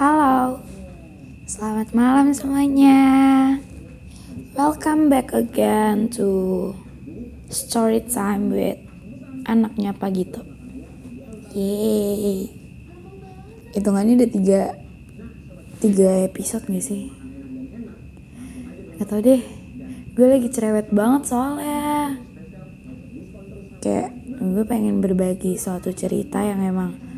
Halo, selamat malam semuanya. Welcome back again to Story Time with anaknya Pak Gito. Yeay. Hitungannya udah tiga, tiga episode gak sih? Gak tau deh, gue lagi cerewet banget soalnya. Kayak gue pengen berbagi suatu cerita yang emang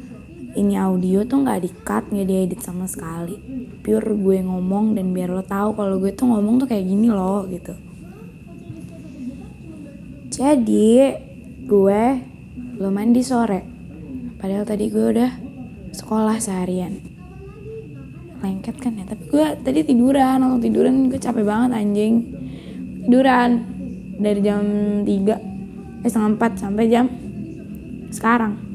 ini audio tuh nggak di cut nggak diedit sama sekali. Pure gue ngomong dan biar lo tahu kalau gue tuh ngomong tuh kayak gini loh gitu. Jadi gue belum mandi sore. Padahal tadi gue udah sekolah seharian. Lengket kan ya tapi gue tadi tiduran langsung tiduran. Gue capek banget anjing. Tiduran dari jam 3 eh setengah 4 sampai jam sekarang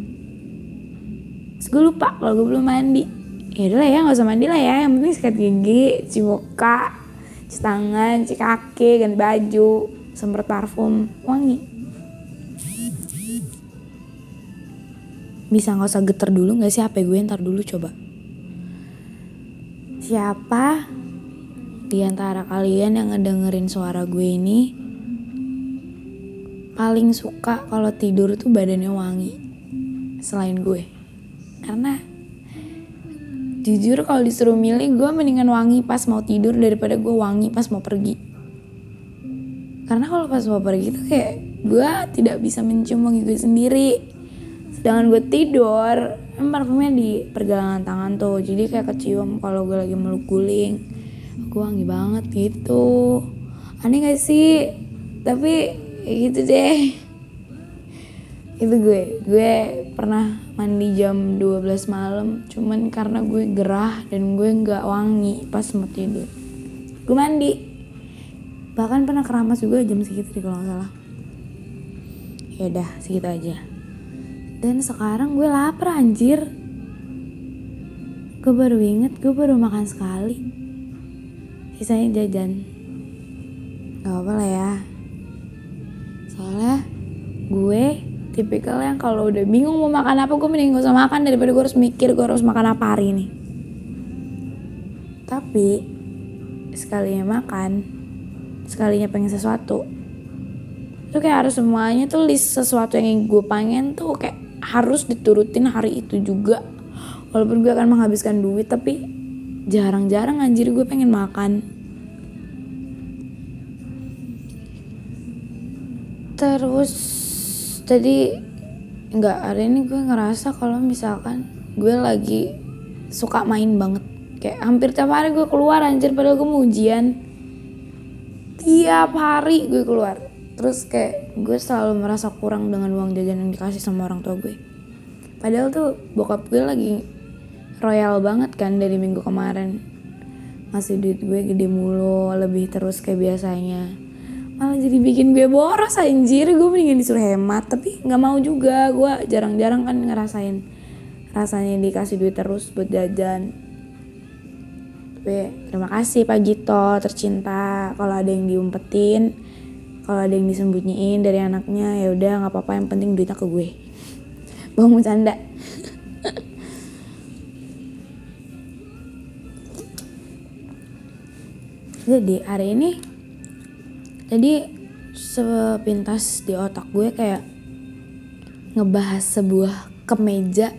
Terus gue lupa kalau gue belum mandi. Ya udah lah ya, gak usah mandi lah ya. Yang penting sikat gigi, cuci muka, cuci tangan, cuci kaki, ganti baju, semprot parfum, wangi. Bisa gak usah geter dulu gak sih HP gue ntar dulu coba. Siapa di antara kalian yang ngedengerin suara gue ini paling suka kalau tidur tuh badannya wangi selain gue? Karena jujur kalau disuruh milih gue mendingan wangi pas mau tidur daripada gue wangi pas mau pergi. Karena kalau pas mau pergi tuh kayak gue tidak bisa mencium wangi gue sendiri. Sedangkan gue tidur kan parfumnya di pergelangan tangan tuh jadi kayak kecium kalau gue lagi meluk guling. Gue wangi banget gitu. Aneh gak sih? Tapi kayak gitu deh itu gue. Gue pernah mandi jam 12 malam cuman karena gue gerah dan gue nggak wangi pas mau tidur. Gue mandi. Bahkan pernah keramas juga jam segitu deh kalau nggak salah. Ya udah segitu aja. Dan sekarang gue lapar anjir. Gue baru inget gue baru makan sekali. Sisanya jajan. Gak apa-apa lah ya. Soalnya gue tipikal yang kalau udah bingung mau makan apa gue mending gak usah makan daripada gue harus mikir gue harus makan apa hari ini. Tapi sekalinya makan sekalinya pengen sesuatu itu kayak harus semuanya tuh list sesuatu yang gue pengen tuh kayak harus diturutin hari itu juga. Walaupun gue akan menghabiskan duit tapi jarang-jarang anjir gue pengen makan. Terus jadi nggak hari ini gue ngerasa kalau misalkan gue lagi suka main banget. Kayak hampir tiap hari gue keluar anjir padahal gue mau ujian. Tiap hari gue keluar. Terus kayak gue selalu merasa kurang dengan uang jajan yang dikasih sama orang tua gue. Padahal tuh bokap gue lagi royal banget kan dari minggu kemarin. Masih duit gue gede mulu lebih terus kayak biasanya malah jadi bikin gue boros anjir. Gue mendingan disuruh hemat tapi nggak mau juga. Gue jarang-jarang kan ngerasain rasanya dikasih duit terus buat jajan. Tapi terima kasih Pak Gito tercinta. Kalau ada yang diumpetin kalau ada yang disembunyiin dari anaknya ya udah nggak apa-apa. Yang penting duitnya ke gue. Bang bercanda. Jadi hari ini jadi sepintas di otak gue kayak ngebahas sebuah kemeja.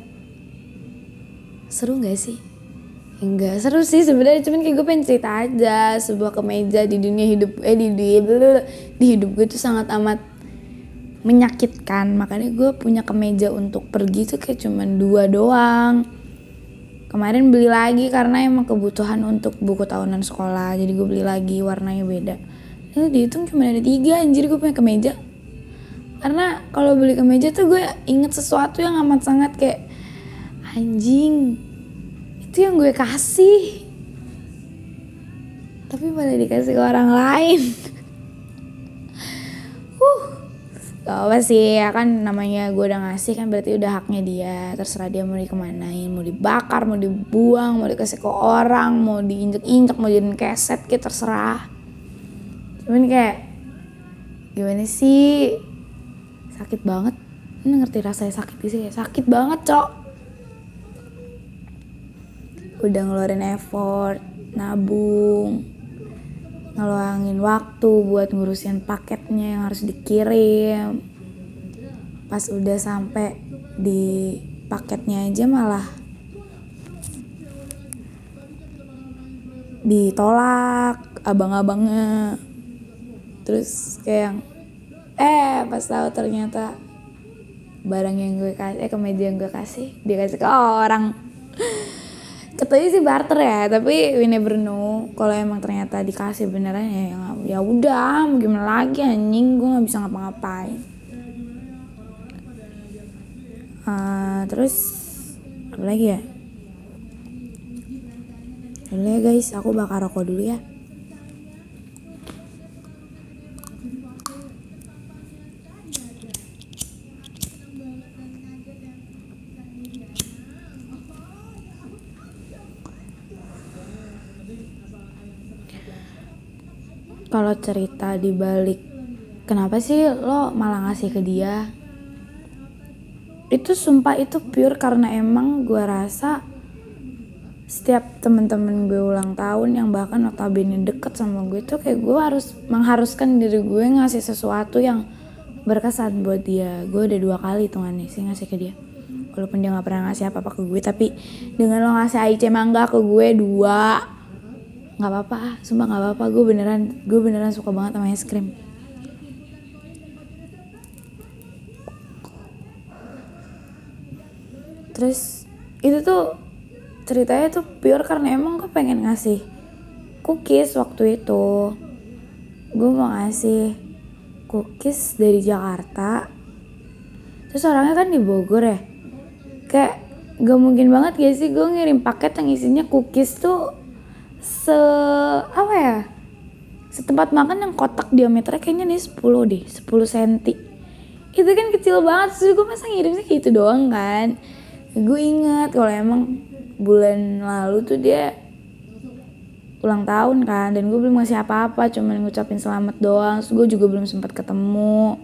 Seru gak sih? Enggak seru sih sebenarnya cuman kayak gue pengen cerita aja sebuah kemeja di dunia hidup eh di di, di hidup gue tuh sangat amat menyakitkan. Makanya gue punya kemeja untuk pergi tuh kayak cuman dua doang. Kemarin beli lagi karena emang kebutuhan untuk buku tahunan sekolah. Jadi gue beli lagi warnanya beda itu dihitung cuma ada tiga anjir gue punya kemeja. Karena kalau beli kemeja tuh gue inget sesuatu yang amat sangat kayak anjing itu yang gue kasih. Tapi malah dikasih ke orang lain. Uh gak apa sih ya kan namanya gue udah ngasih kan berarti udah haknya dia. Terserah dia mau dikemanain mau dibakar mau dibuang mau dikasih ke orang mau diinjek-injek mau jadiin keset gitu terserah cuman kayak gimana sih? Sakit banget. Ini ngerti rasanya sakit sih? Ya sakit banget cok. Udah ngeluarin effort nabung ngeluangin waktu buat ngurusin paketnya yang harus dikirim. Pas udah sampai di paketnya aja malah ditolak abang-abangnya terus kayak yang eh pas tahu ternyata barang yang gue kasih eh kemeja yang gue kasih dia kasih ke orang. Katanya sih barter ya tapi we never know kalau emang ternyata dikasih beneran ya ya udah mau gimana lagi anjing gue nggak bisa ngapa-ngapain. Uh, terus apa lagi ya? Dulu ya guys? Aku bakar rokok dulu ya kalau cerita di balik kenapa sih lo malah ngasih ke dia? Itu sumpah itu pure karena emang gue rasa setiap temen-temen gue ulang tahun yang bahkan notabene deket sama gue tuh kayak gue harus mengharuskan diri gue ngasih sesuatu yang berkesan buat dia. Gue udah dua kali tuh nih sih ngasih ke dia. Walaupun dia nggak pernah ngasih apa-apa ke gue tapi dengan lo ngasih IC mangga ke gue dua nggak apa-apa sumpah nggak apa-apa. Gue beneran gue beneran suka banget sama es krim. Terus itu tuh ceritanya tuh pure karena emang gue pengen ngasih cookies waktu itu. Gue mau ngasih cookies dari Jakarta. Terus orangnya kan di Bogor ya. Kayak gak mungkin banget gak sih gue ngirim paket yang isinya cookies tuh se apa ya? Setempat makan yang kotak diameternya kayaknya nih 10 deh 10 cm itu kan kecil banget sih gue masa ngirimnya gitu doang kan. Gue ingat kalau emang bulan lalu tuh dia ulang tahun kan dan gue belum ngasih apa-apa cuma ngucapin selamat doang. Terus gue juga belum sempat ketemu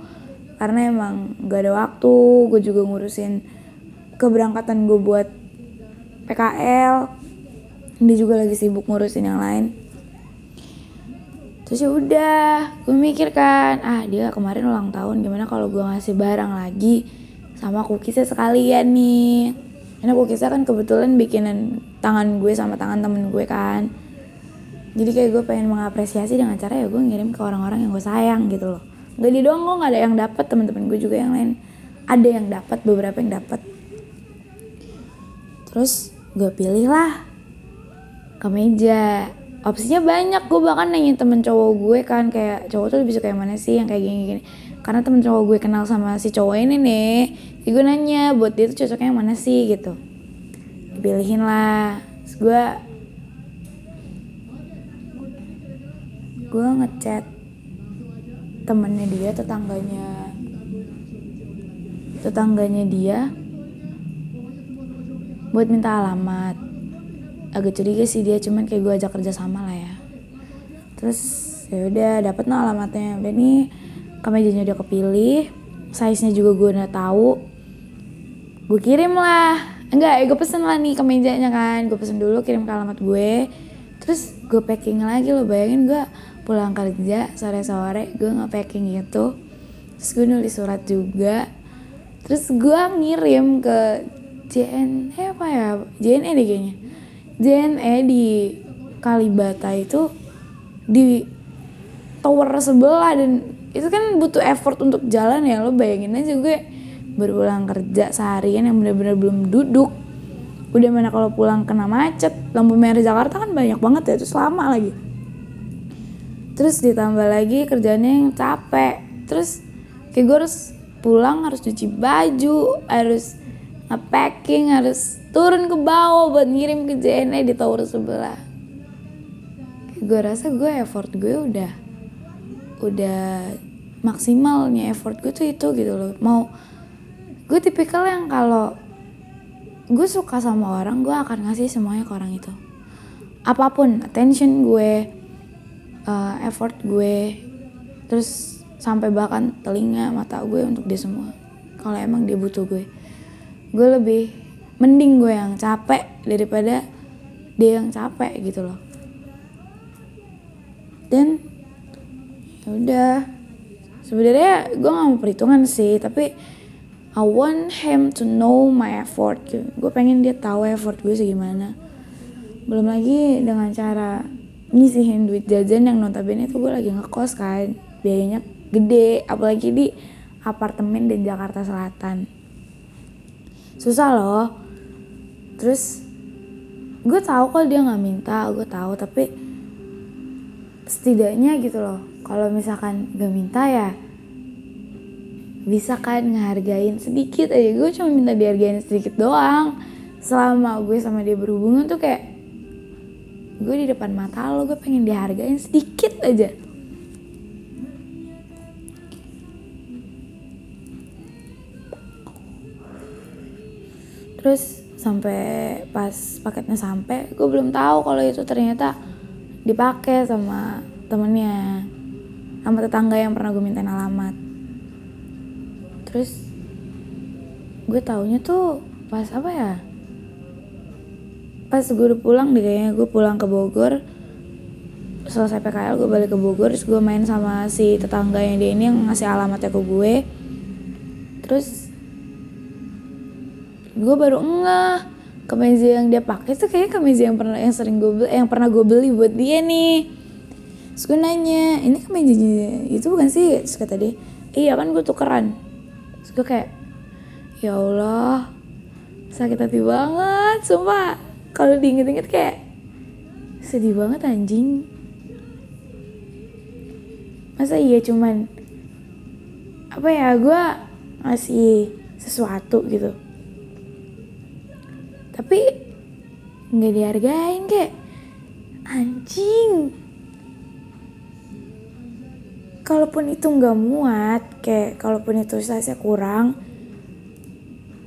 karena emang gak ada waktu. Gue juga ngurusin keberangkatan gue buat PKL dia juga lagi sibuk ngurusin yang lain. Terus ya udah gue mikir kan ah dia kemarin ulang tahun gimana kalau gue ngasih barang lagi sama cookiesnya sekalian nih? Karena cookiesnya kan kebetulan bikinan tangan gue sama tangan temen gue kan. Jadi kayak gue pengen mengapresiasi dengan cara ya gue ngirim ke orang-orang yang gue sayang gitu loh. Gak di doang gue nggak ada yang dapat teman-teman gue juga yang lain. Ada yang dapat beberapa yang dapat terus gue pilih lah kemeja opsinya banyak gue bahkan nanya temen cowok gue kan kayak cowok tuh lebih suka yang mana sih? Yang kayak gini-gini. Karena temen cowok gue kenal sama si cowok ini nih jadi gue nanya buat dia tuh cocoknya yang mana sih? Gitu. Dipilihin lah. Terus gue gue ngechat temennya dia tetangganya tetangganya dia buat minta alamat agak curiga sih dia cuman kayak gue ajak kerja sama lah ya. Terus ya udah dapet no alamatnya. Udah nih kemejanya udah kepilih size nya juga gue udah tahu. Gue kirim lah. Enggak gue pesen lah nih kemejanya kan. Gue pesen dulu kirim ke alamat gue. Terus gue packing lagi lo bayangin gue pulang kerja sore-sore gue nggak packing gitu terus gue nulis surat juga. Terus gue ngirim ke JN eh apa ya? JNE deh kayaknya JNE di Kalibata itu di tower sebelah dan itu kan butuh effort untuk jalan ya. Lo bayangin aja gue berulang kerja seharian yang bener-bener belum duduk. Udah mana kalau pulang kena macet lampu merah Jakarta kan banyak banget ya itu lama lagi. Terus ditambah lagi kerjanya yang capek. Terus kayak gue harus pulang harus cuci baju harus nge-packing harus turun ke bawah buat ngirim ke JNE di tower sebelah. Gue rasa gue effort gue udah udah maksimalnya effort gue tuh itu gitu loh. Mau gue tipikal yang kalau gue suka sama orang gue akan ngasih semuanya ke orang itu. Apa pun attention gue uh, effort gue terus sampai bahkan telinga mata gue untuk dia semua. Kalau emang dia butuh gue gue lebih mending gue yang capek daripada dia yang capek gitu loh. Dan ya udah. Sebenarnya gue gak mau perhitungan sih tapi I want him to know my effort. Gue pengen dia tahu effort gue segimana belum lagi dengan cara nyisihin duit jajan yang notabene itu gue lagi ngekos kan. Biayanya gede apalagi di apartemen di Jakarta Selatan. Susah loh terus gue tahu kalau dia nggak minta gue tahu tapi setidaknya gitu loh kalau misalkan gak minta ya bisa kan ngehargain sedikit aja. Gue cuma minta dihargain sedikit doang. Selama gue sama dia berhubungan tuh kayak gue di depan mata lo gue pengen dihargain sedikit aja. Terus sampai pas paketnya sampai gue belum tahu kalau itu ternyata dipakai sama temennya sama tetangga yang pernah gue mintain alamat. Terus gue taunya tuh pas apa ya? Pas gue udah pulang deh kayaknya gue pulang ke Bogor selesai PKL gue balik ke Bogor terus gue main sama si tetangga yang dia ini yang ngasih alamatnya ke gue. Terus gue baru ngeh kemeja yang dia pakai tuh kayak kemeja yang pernah yang sering gue beli, yang pernah gue beli buat dia nih. Terus gue nanya ini kemeja itu bukan sih? Terus kata dia iya kan gue tukeran. Terus gue kayak ya Allah sakit hati banget sumpah. Kalau diinget-inget kayak sedih banget anjing. Masa iya cuman apa ya gue ngasih sesuatu gitu tapi nggak dihargain kayak anjing. Kalaupun itu nggak muat kayak kalaupun itu saya kurang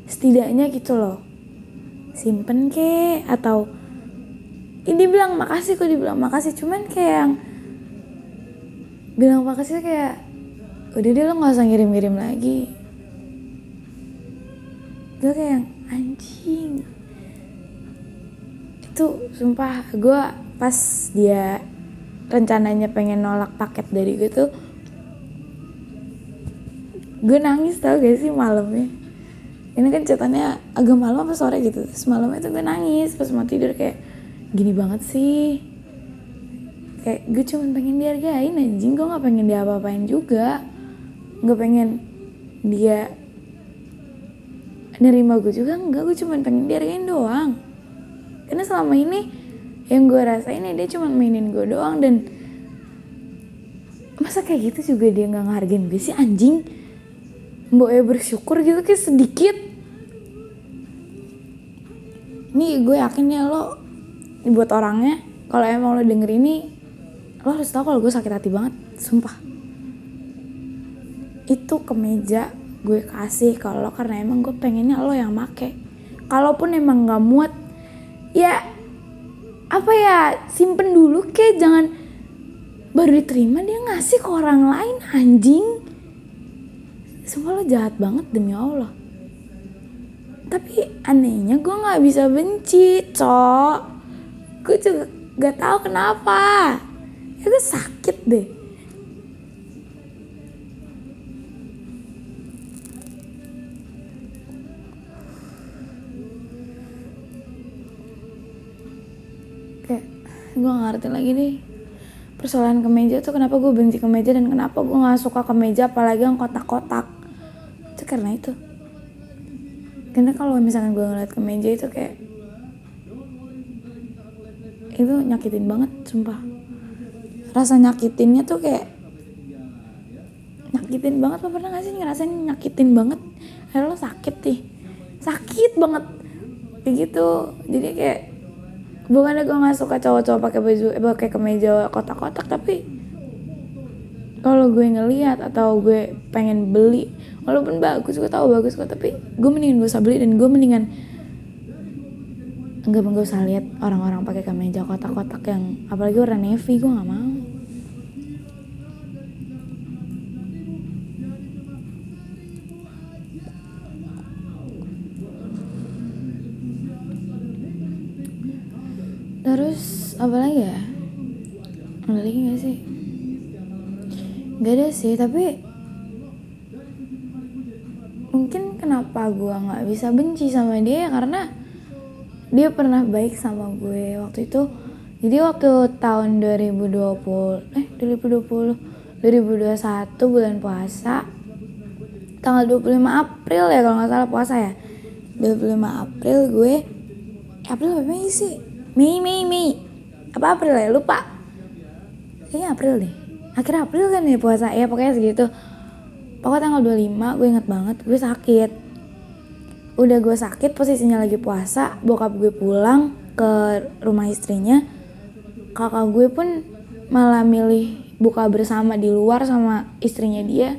setidaknya gitu loh simpen ke atau ini bilang makasih kok dibilang makasih. Cuman kayak yang bilang makasih kayak udah dia lo nggak usah ngirim-ngirim lagi. Gue kayak yang anjing itu sumpah gue pas dia rencananya pengen nolak paket dari gue tuh gue nangis tau gak sih malamnya. Ini kan catatannya agak malam apa sore gitu semalam itu gue nangis pas mau tidur kayak gini banget sih. Kayak gue cuma pengen dihargain anjing gue nggak pengen dia apa-apain juga. Nggak pengen dia nerima gue juga enggak gue cuma pengen dihargain doang karena selama ini yang gue rasain ya dia cuma mainin gue doang dan masa kayak gitu juga dia nggak ngehargain gue sih anjing? Mbok ya bersyukur gitu kayak sedikit. Ini gue yakin ya lo buat orangnya kalau emang lo denger ini lo harus tahu kalau gue sakit hati banget sumpah. Itu kemeja gue kasih kalau karena emang gue pengennya lo yang make. Kalaupun emang nggak muat ya apa ya simpen dulu ke jangan baru diterima dia ngasih ke orang lain anjing. Semua lo jahat banget demi Allah. Tapi anehnya gue nggak bisa benci cok. Gue juga gak tahu kenapa. Ya gue sakit deh gue gak ngerti lagi deh. Persoalan kemeja tuh kenapa gue benci kemeja dan kenapa gue gak suka kemeja apalagi yang kotak-kotak. Itu karena itu. Karena kalau misalkan gue ngeliat kemeja itu kayak itu nyakitin banget sumpah. Rasa nyakitinnya tuh kayak nyakitin banget. Lo pernah gak sih ngerasain nyakitin banget? Akhirnya lo sakit nih sakit banget. Kayak gitu. Jadi kayak bukannya gue nggak suka cowok-cowok pakai baju eh, pakai kemeja kotak-kotak tapi kalau gue ngeliat atau gue pengen beli walaupun bagus gue tahu bagus kok tapi gue mendingan gue usah beli dan gue mendingan enggak enggak usah lihat orang-orang pakai kemeja kotak-kotak yang apalagi warna navy gue nggak mau terus apa lagi ya? Ada lagi gak sih? Gak ada sih tapi mungkin kenapa gue nggak bisa benci sama dia? Karena dia pernah baik sama gue waktu itu. Jadi waktu tahun 2020 eh 2020 2021 bulan puasa tanggal 25 April ya kalau nggak salah puasa ya. 25 April gue April apa sih Mei Mei Mei apa April ya? Lupa. Kayaknya April deh. Akhir April kan ya puasa. Ya pokoknya segitu. Pokoknya tanggal 25 gue inget banget gue sakit. Udah gue sakit posisinya lagi puasa bokap gue pulang ke rumah istrinya. Kakak gue pun malah milih buka bersama di luar sama istrinya dia.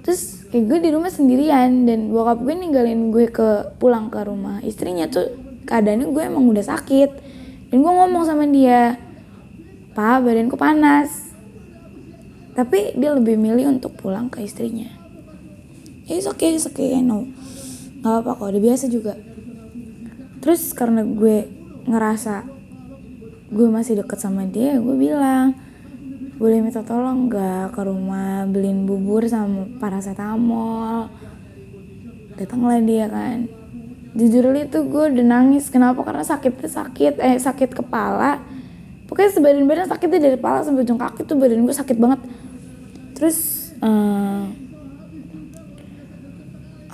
Terus kayak gue di rumah sendirian dan bokap gue ninggalin gue ke pulang ke rumah istrinya tuh keadaannya gue emang udah sakit. Dan gue ngomong sama dia pak badanku panas. Tapi dia lebih milih untuk pulang ke istrinya. Ya it's okay it's okay I know. Nggak apa kok udah biasa juga. Terus karena gue ngerasa gue masih deket sama dia gue bilang boleh minta tolong gak ke rumah beliin bubur sama paracetamol? Datanglah dia kan jujur itu gue udah nangis. Kenapa? Karena sakitnya sakit. Eh sakit kepala. Pokoknya sebadan badan sakitnya dari kepala sampai ujung kaki tuh badan gue sakit banget. Terus uh,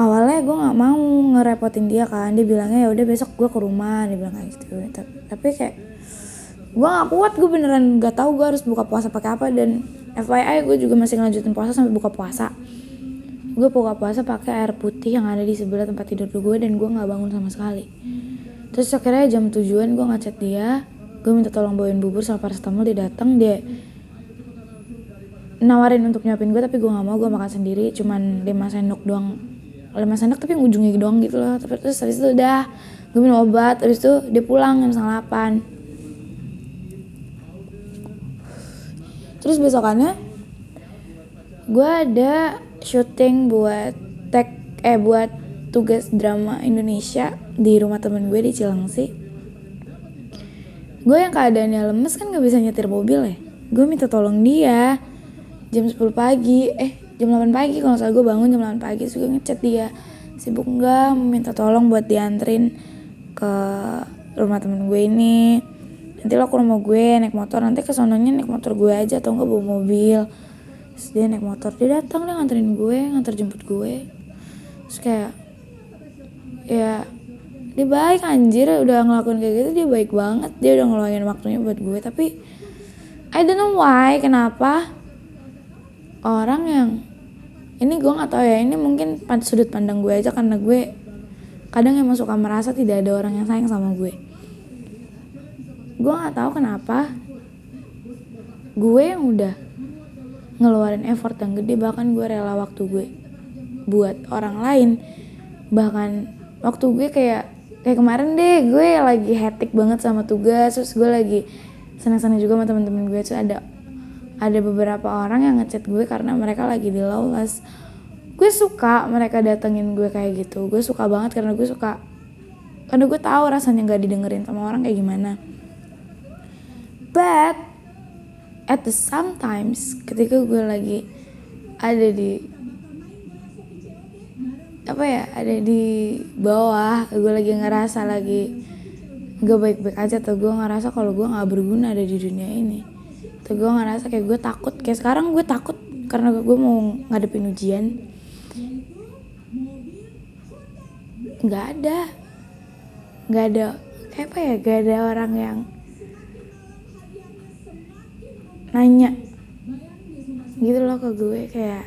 awalnya gue nggak mau ngerepotin dia kan. Dia bilangnya ya udah besok gue ke rumah. Dia bilang kayak gitu. Tapi kayak gue gak kuat. Gue beneran gak tahu gue harus buka puasa pakai apa. Dan FYI gue juga masih ngelanjutin puasa sampai buka puasa gue buka puasa pakai air putih yang ada di sebelah tempat tidur gue dan gue nggak bangun sama sekali. Terus akhirnya jam tujuan gue ngechat dia gue minta tolong bawain bubur sama paracetamol dia datang dia nawarin untuk nyuapin gue tapi gue nggak mau gue makan sendiri cuman 5 sendok doang 5 sendok tapi yang ujungnya doang gitu loh. Tapi terus habis itu udah gue minum obat habis itu dia pulang jam setengah 8 terus besokannya gue ada syuting buat tag eh buat tugas drama Indonesia di rumah temen gue di Cilengsi. Gue yang keadaannya lemes kan gak bisa nyetir mobil ya. Gue minta tolong dia jam 10 pagi. Eh jam 8 pagi kalau salah gue bangun jam 8 pagi gue ngechat dia. Sibuk enggak minta tolong buat diantrin ke rumah temen gue ini. Nanti lo ke rumah gue naik motor. Nanti ke sononya naik motor gue aja atau enggak bawa mobil terus dia naik motor dia datang dia nganterin gue nganter jemput gue. Terus kayak ya dia baik anjir udah ngelakuin kayak gitu dia baik banget. Dia udah ngeluangin waktunya buat gue. Tapi I don't know why kenapa orang yang ini gue nggak tahu ya ini mungkin sudut pandang gue aja karena gue kadang emang suka merasa tidak ada orang yang sayang sama gue. Gue nggak tahu kenapa gue yang udah ngeluarin effort yang gede bahkan gue rela waktu gue buat orang lain. Bahkan waktu gue kayak kayak kemarin deh gue lagi hektik banget sama tugas terus gue lagi senang-senang juga sama temen-temen gue. Tuh ada ada beberapa orang yang ngechat gue karena mereka lagi di lawless gue suka mereka datengin gue kayak gitu. Gue suka banget karena gue suka karena gue tahu rasanya nggak didengerin sama orang kayak gimana. But at the sometimes ketika gue lagi ada di apa ya ada di bawah gue lagi ngerasa lagi gak baik-baik aja tuh gue ngerasa kalau gue nggak berguna ada di dunia ini. Tuh gue ngerasa kayak gue takut kayak sekarang gue takut karena gue mau ngadepin ujian. Nggak ada. Nggak ada kayak apa ya gak ada orang yang nanya gitu loh ke gue kayak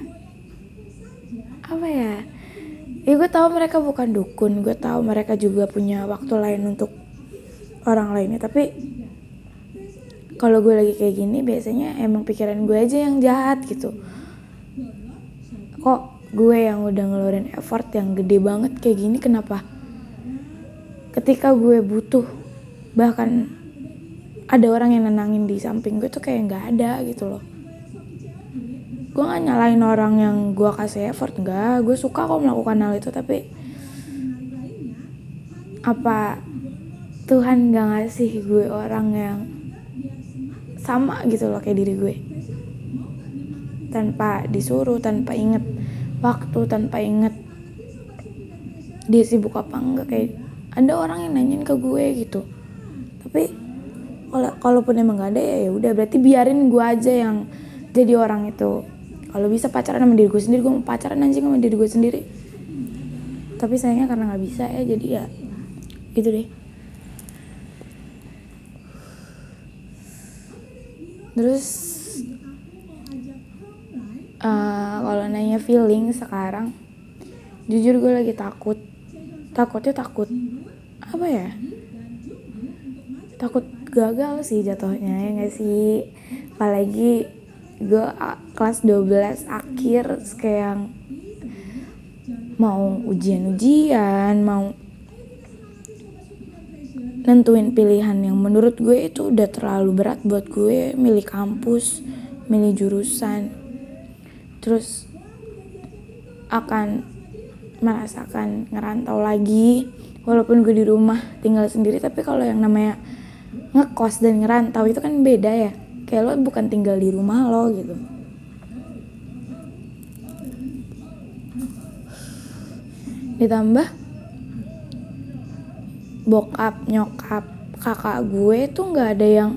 apa ya? Ya gue tahu mereka bukan dukun gue tahu mereka juga punya waktu lain untuk orang lainnya tapi kalau gue lagi kayak gini biasanya emang pikiran gue aja yang jahat gitu. Kok gue yang udah ngeluarin effort yang gede banget kayak gini kenapa? Ketika gue butuh bahkan ada orang yang nenangin di samping gue tuh kayak nggak ada gitu loh. Gue gak nyalain orang yang gue kasih effort enggak gue suka kok melakukan hal itu tapi apa Tuhan gak ngasih gue orang yang sama gitu loh kayak diri gue. Tanpa disuruh tanpa inget waktu tanpa inget dia sibuk apa enggak kayak ada orang yang nanyain ke gue gitu. Tapi kalaupun emang gak ada ya udah. Berarti biarin gue aja yang jadi orang itu. Kalau bisa pacaran sama diri gue sendiri gue mau pacaran anjing sama diri gue sendiri. Tapi sayangnya karena nggak bisa ya jadi ya gitu deh. Terus uh, kalau nanya feeling sekarang jujur gue lagi takut. Takutnya takut apa ya? Takut gagal sih jatuhnya ya gak sih? Apalagi gue kelas 12 akhir kayak mau ujian-ujian mau nentuin pilihan yang menurut gue itu udah terlalu berat buat gue. Milih kampus milih jurusan. Terus akan merasakan ngerantau lagi. Walaupun gue di rumah tinggal sendiri tapi kalau yang namanya ngekos dan ngerantau itu kan beda ya. Kayak lo bukan tinggal di rumah lo gitu. Ditambah bokap nyokap kakak gue tuh nggak ada yang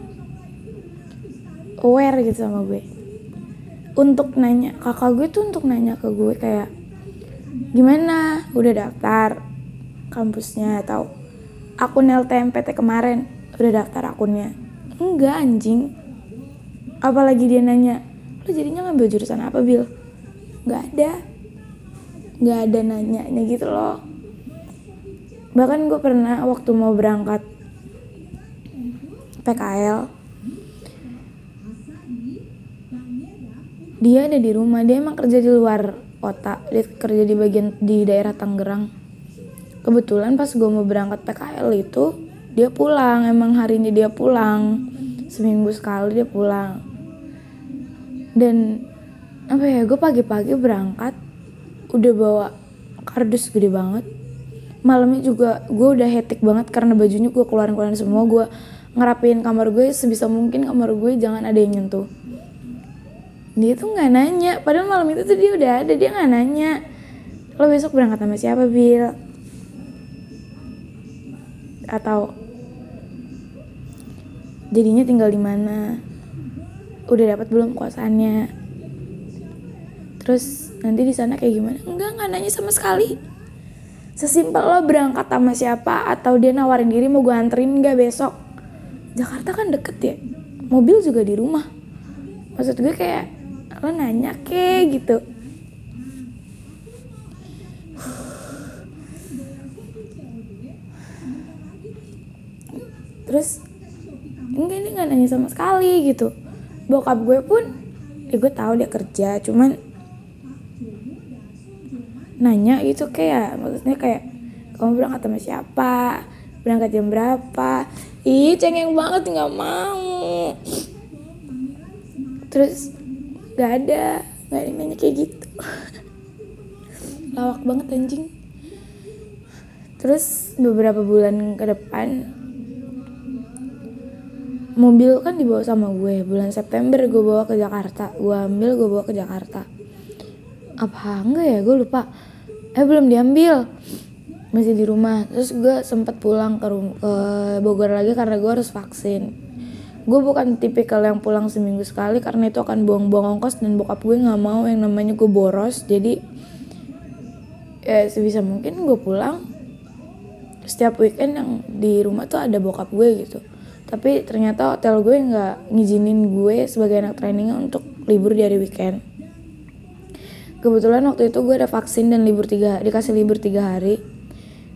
aware gitu sama gue. Untuk nanya kakak gue tuh untuk nanya ke gue kayak gimana? Udah daftar kampusnya? Atau akun LTMPT kemarin udah daftar akunnya? Enggak anjing. Apalagi dia nanya lo jadinya ngambil jurusan apa bil? Nggak ada. Nggak ada nanya gitu loh. Bahkan gue pernah waktu mau berangkat PKL dia ada di rumah. Dia emang kerja di luar kota. Dia kerja di bagian di daerah Tangerang. Kebetulan pas gue mau berangkat PKL itu dia pulang emang hari ini dia pulang. Seminggu sekali dia pulang. Dan apa ya gue pagi-pagi berangkat udah bawa kardus gede banget. Malamnya juga gue udah hektik banget karena bajunya gue keluarin keluarin semua. Gue ngerapiin kamar gue sebisa mungkin kamar gue jangan ada yang nyentuh. Dia tuh nggak nanya. Padahal malam itu tuh dia udah ada dia nggak nanya. Lo besok berangkat sama siapa Bill atau jadinya tinggal di mana? Udah dapat belum kosannya terus nanti di sana kayak gimana? Enggak nggak nanya sama sekali. Sesimpel lo berangkat sama siapa atau dia nawarin diri mau gue anterin nggak besok? Jakarta kan deket ya. Mobil juga di rumah. Maksud gue kayak lo nanya ke gitu. Terus enggak ini nggak nanya sama sekali gitu. Bokap gue pun ya gue tahu dia kerja cuman nanya itu kayak maksudnya kayak kamu berangkat sama siapa? Berangkat jam berapa? Ih cengeng banget nggak mau. Terus gak ada gak ada nanya kayak gitu. Lawak banget anjing. Terus beberapa bulan ke depan mobil kan dibawa sama gue. Bulan September gue bawa ke Jakarta. Gue ambil gue bawa ke Jakarta. Apa enggak ya? Gue lupa. Eh belum diambil. Masih di rumah. Terus gue sempat pulang ke, ke Bogor lagi karena gue harus vaksin. Gue bukan tipikal yang pulang seminggu sekali karena itu akan buang-buang ongkos dan bokap gue nggak mau yang namanya gue boros. Jadi ya sebisa mungkin gue pulang. Setiap weekend yang di rumah tuh ada bokap gue gitu tapi ternyata hotel gue nggak ngizinin gue sebagai anak training untuk libur di hari weekend. Kebetulan waktu itu gue ada vaksin dan libur tiga dikasih libur tiga hari.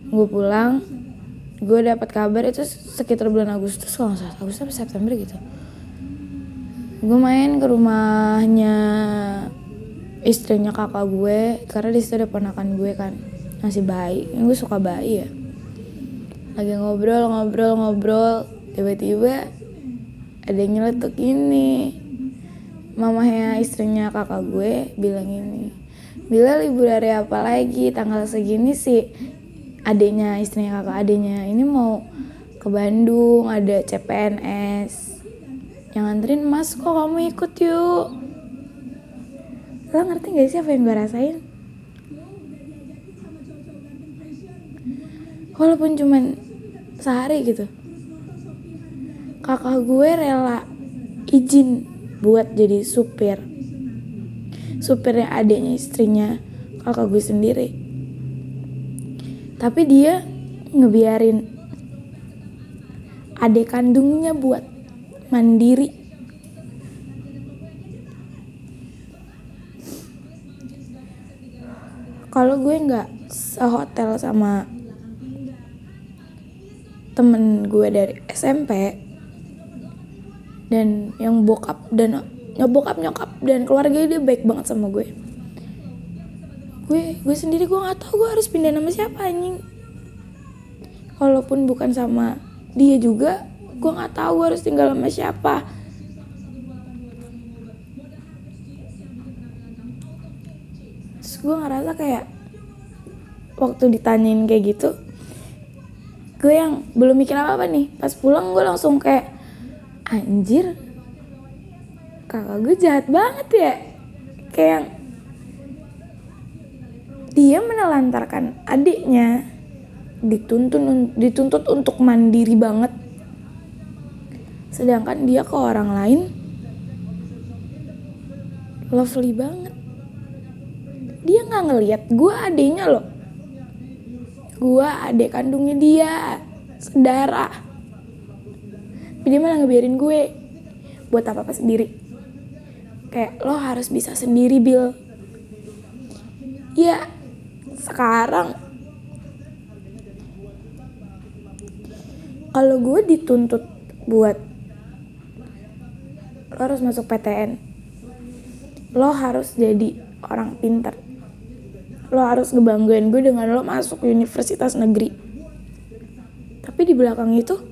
Gue pulang gue dapat kabar itu sekitar bulan Agustus kalau nggak salah. Agustus atau September gitu. Gue main ke rumahnya istrinya kakak gue karena di situ ada ponakan gue kan masih bayi. Gue suka bayi ya. Lagi ngobrol ngobrol ngobrol tiba-tiba ada yang nyeletuk ini. Mamahnya istrinya kakak gue bilang ini. Bila libur hari apa lagi? Tanggal segini sih. Adiknya istrinya kakak adiknya ini mau ke Bandung ada CPNS yang nganterin mas kok kamu ikut yuk? Lo ngerti gak sih apa yang gue rasain? Walaupun cuman sehari gitu kakak gue rela izin buat jadi supir. Supirnya adiknya istrinya kakak gue sendiri. Tapi dia ngebiarin adik kandungnya buat mandiri. Kalau gue nggak sehotel sama temen gue dari SMP dan yang bokap dan nyobokap nyokap dan keluarga dia baik banget sama gue. Gue gue sendiri gue nggak tahu gue harus pindah nama siapa anjing. Walaupun bukan sama dia juga gue nggak tahu gue harus tinggal sama siapa. Terus gue ngerasa kayak waktu ditanyain kayak gitu gue yang belum mikir apa apa nih. Pas pulang gue langsung kayak anjir. Kakak gue jahat banget ya. Kayak dia menelantarkan adiknya. Dituntun dituntut untuk mandiri banget. Sedangkan dia ke orang lain lovely banget. Dia nggak ngeliat gue adiknya loh. Gue adik kandungnya dia saudara tapi dia malah ngebiarin gue buat apa apa sendiri. Kayak lo harus bisa sendiri Bill ya sekarang kalau gue dituntut buat lo harus masuk PTN lo harus jadi orang pinter lo harus ngebanggain gue dengan lo masuk universitas negeri. Tapi di belakang itu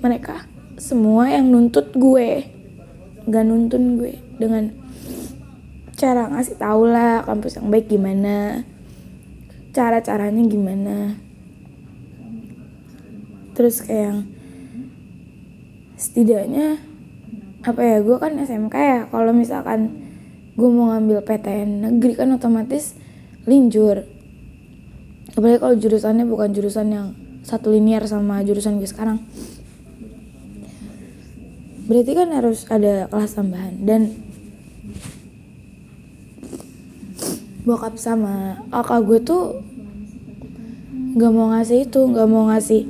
mereka semua yang nuntut gue gak nuntun gue dengan cara ngasih tau lah kampus yang baik gimana cara caranya gimana. Terus kayak yang setidaknya apa ya gue kan SMK ya kalau misalkan gue mau ngambil PTN negeri kan otomatis linjur. Apalagi kalau jurusannya bukan jurusan yang satu linear sama jurusan gue sekarang berarti kan harus ada kelas tambahan. Dan bokap sama kakak gue tuh gak mau ngasih itu gak mau ngasih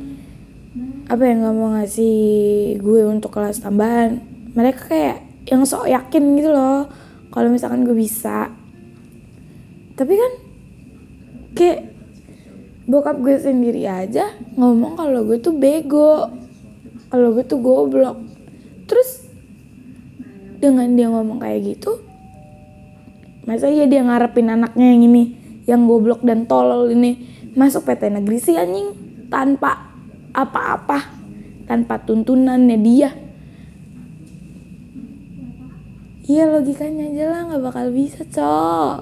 apa ya gak mau ngasih gue untuk kelas tambahan. Mereka kayak yang sok yakin gitu loh kalau misalkan gue bisa. Tapi kan kayak bokap gue sendiri aja ngomong kalau gue tuh bego kalau gue tuh goblok terus dengan dia ngomong kayak gitu masa iya dia ngarepin anaknya yang ini yang goblok dan tolol ini masuk PT negeri sih anjing. Tanpa apa-apa tanpa tuntunannya dia. Iya logikanya aja lah nggak bakal bisa cok.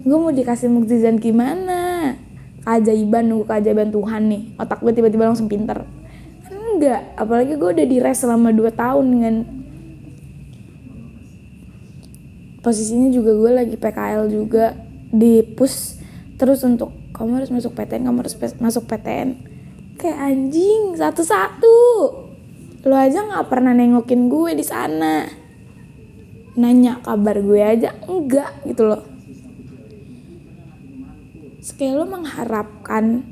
Gue mau dikasih mukjizat gimana? Keajaiban nunggu keajaiban Tuhan nih. Otak gue tiba-tiba langsung pinter enggak apalagi gue udah di res selama 2 tahun dengan posisinya juga gue lagi PKL juga di push terus untuk kamu harus masuk PTN kamu harus masuk PTN kayak anjing satu-satu. Lo aja nggak pernah nengokin gue di sana. Nanya kabar gue aja enggak gitu loh. Sekali lo mengharapkan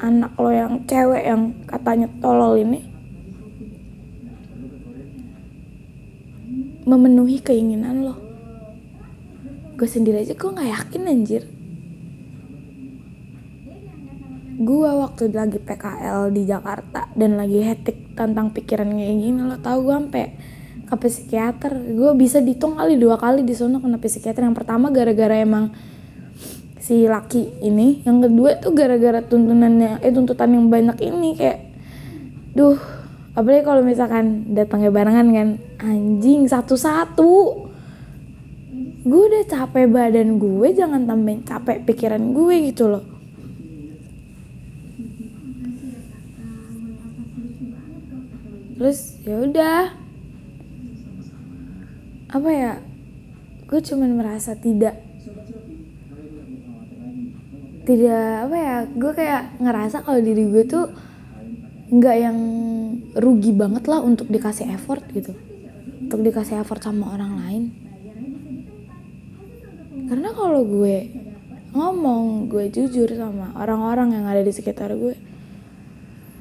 anak lo yang cewek yang katanya tolol ini memenuhi keinginan lo. Gue sendiri aja gue nggak yakin anjir. Gue waktu lagi PKL di Jakarta dan lagi hektik tentang pikiran kayak gini lo tau gue sampai ke psikiater. Gue bisa dihitung kali dua kali di sana kena psikiater. Yang pertama gara-gara emang si laki ini. Yang kedua tuh gara-gara tuntunannya eh tuntutan yang banyak ini kayak duh apalagi kalau misalkan datangnya barengan kan anjing satu-satu. Gue udah capek badan gue jangan tambahin capek pikiran gue gitu loh. Terus ya udah. Apa ya? Gue cuman merasa tidak tidak apa ya gue kayak ngerasa kalau diri gue tuh nggak yang rugi banget lah untuk dikasih effort gitu. Untuk dikasih effort sama orang lain. Karena kalau gue ngomong gue jujur sama orang-orang yang ada di sekitar gue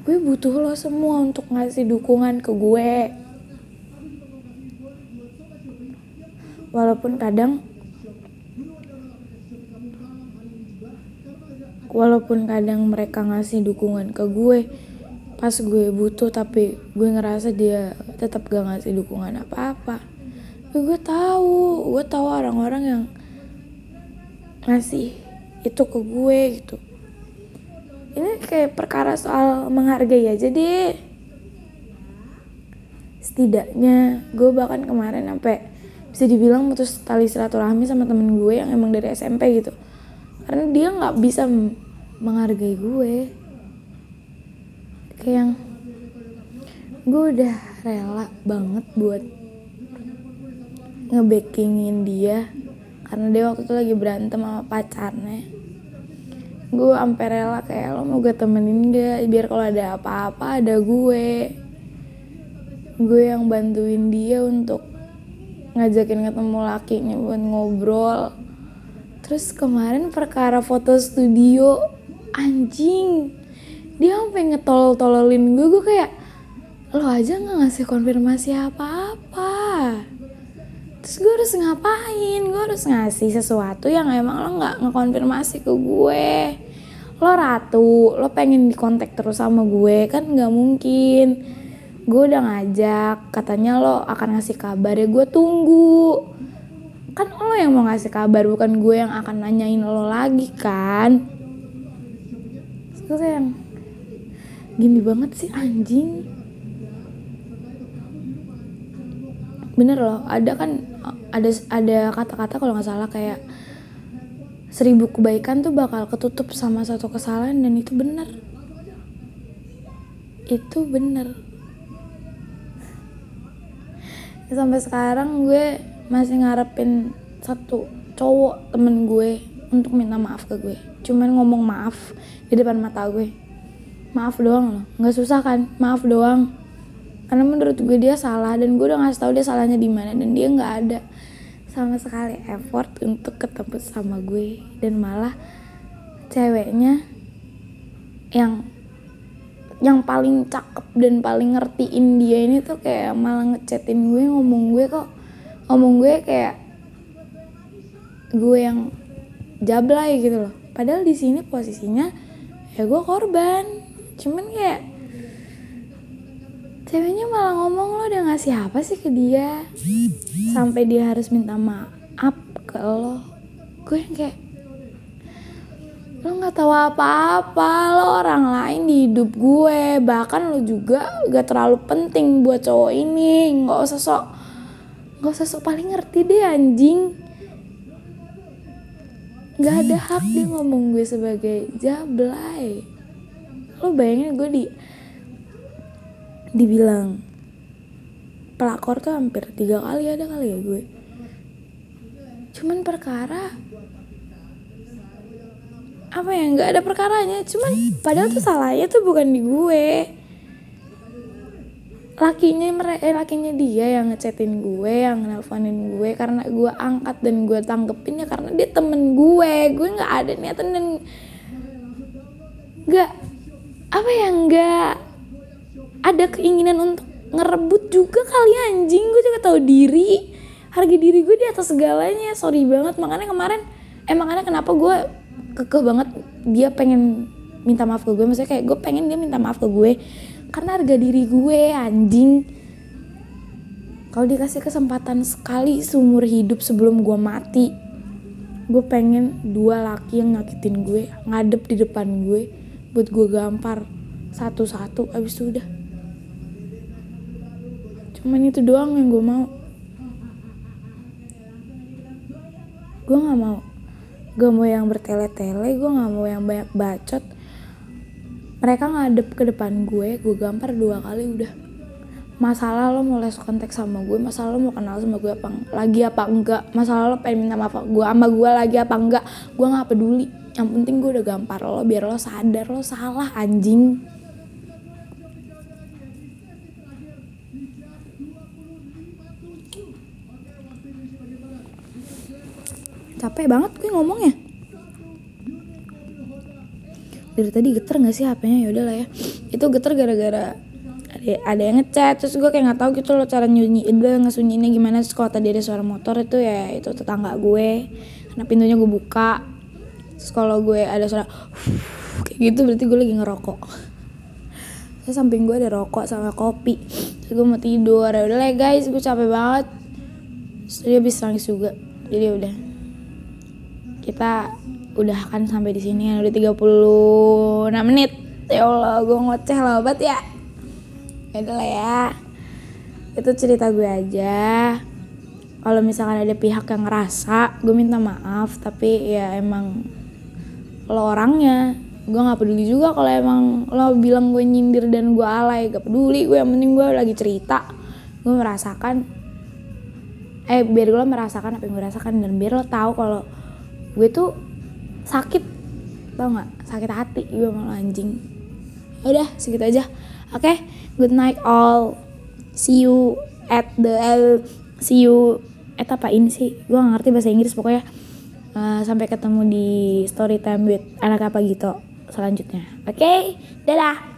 gue butuh lo semua untuk ngasih dukungan ke gue. Walaupun kadang walaupun kadang mereka ngasih dukungan ke gue pas gue butuh tapi gue ngerasa dia tetap gak ngasih dukungan apa-apa. Ya gue tahu gue tahu orang-orang yang ngasih itu ke gue gitu. Ini kayak perkara soal menghargai aja deh. Setidaknya gue bahkan kemarin sampai bisa dibilang putus tali silaturahmi sama temen gue yang emang dari SMP gitu. Karena dia nggak bisa menghargai gue. Kayak yang gue udah rela banget buat ngebackingin dia karena dia waktu itu lagi berantem sama pacarnya. Gue sampai rela kayak lo mau gue temenin gak biar kalau ada apa-apa ada gue. Gue yang bantuin dia untuk ngajakin ketemu lakinya buat ngobrol. Terus kemarin perkara foto studio anjing. Dia sampai ngetol-tololin gue gue kayak lo aja nggak ngasih konfirmasi apa-apa. Terus gue harus ngapain? Gue harus ngasih sesuatu yang emang lo nggak ngekonfirmasi ke gue. Lo ratu lo pengen dikontak terus sama gue kan nggak mungkin. Gue udah ngajak katanya lo akan ngasih kabar. Ya gue tunggu. Kan lo yang mau ngasih kabar bukan gue yang akan nanyain lo lagi kan gue kayak gini banget sih anjing. Bener loh ada kan ada ada kata-kata kalau nggak salah kayak seribu kebaikan tuh bakal ketutup sama satu kesalahan dan itu bener. Itu bener. Sampai sekarang gue masih ngarepin satu cowok temen gue untuk minta maaf ke gue. Cuman ngomong maaf di depan mata gue. Maaf doang loh. Nggak susah kan? Maaf doang. Karena menurut gue dia salah dan gue udah ngasih tahu dia salahnya di mana dan dia nggak ada sama sekali effort untuk ketemu sama gue. Dan malah ceweknya yang yang paling cakep dan paling ngertiin dia ini tuh kayak malah ngechatin gue ngomong gue kok. Ngomong gue kayak gue yang jablay gitu loh. Padahal di sini posisinya ya gue korban. Cuman kayak ceweknya malah ngomong lo udah ngasih apa sih ke dia? Sampai dia harus minta maaf ke lo. Gue yang kayak lo nggak tahu apa-apa. Lo orang lain di hidup gue. Bahkan lo juga gak terlalu penting buat cowok ini. Nggak usah sok nggak usah sok paling ngerti deh anjing nggak ada hak dia ngomong gue sebagai jablay. Lo bayangin gue di dibilang pelakor tuh hampir tiga kali ada kali ya gue. Cuman perkara apa ya nggak ada perkaranya. Cuman padahal tuh salahnya tuh bukan di gue lakinya mereka eh, lakinya dia yang ngechatin gue yang nelfonin gue karena gue angkat dan gue tanggepin ya karena dia temen gue. Gue nggak ada niatan dan nggak apa ya nggak ada keinginan untuk ngerebut juga kali anjing. Gue juga tahu diri harga diri gue di atas segalanya. Sorry banget makanya kemarin eh, kenapa gue kekeh banget dia pengen minta maaf ke gue. Maksudnya kayak gue pengen dia minta maaf ke gue karena harga diri gue anjing. Kalau dikasih kesempatan sekali seumur hidup sebelum gue mati gue pengen dua laki yang nyakitin gue ngadep di depan gue buat gue gampar satu-satu abis itu udah. Cuman itu doang yang gue mau. Gue nggak mau. Gue mau yang bertele-tele gue nggak mau yang banyak bacot mereka ngadep ke depan gue gue gampar dua kali udah. Masalah lo mau les kontak sama gue masalah lo mau kenal sama gue apa lagi apa enggak? Masalah lo pengen minta maaf gue sama gue lagi apa enggak? Gue nggak peduli. Yang penting gue udah gampar lo biar lo sadar lo salah anjing. Capek banget gue ngomongnya dari tadi geter nggak sih HP-nya ya udahlah ya. Itu geter gara-gara ada ada yang ngechat terus gue kayak nggak tahu gitu loh cara nyunyi itu ngesunyiinnya gimana. Terus kalau tadi ada suara motor itu ya itu tetangga gue. Karena pintunya gue buka. Terus kalau gue ada suara kayak gitu berarti gue lagi ngerokok. Terus samping gue ada rokok sama kopi. Terus gue mau tidur. Ya udah lah guys gue capek banget. Terus dia habis nangis juga. Jadi udah. Kita udah kan sampai di sini udah 36 menit. Ya Allah gue ngoceh lah obat ya. Ya udah lah ya. Itu cerita gue aja. Kalau misalkan ada pihak yang ngerasa gue minta maaf tapi ya emang lo orangnya. Gue nggak peduli juga kalau emang lo bilang gue nyindir dan gue alay. Gak peduli gue yang penting gue lagi cerita. Gue merasakan eh biar lo merasakan apa yang gue rasakan dan biar lo tahu kalau gue tuh sakit. Tau nggak? Sakit hati gue malah anjing. Ya udah segitu aja. Oke okay? good night all. See you at the uh, see you at apa ini sih? Gue gak ngerti bahasa Inggris pokoknya. Uh, sampai ketemu di story time with anak apa gitu selanjutnya. Oke okay? dadah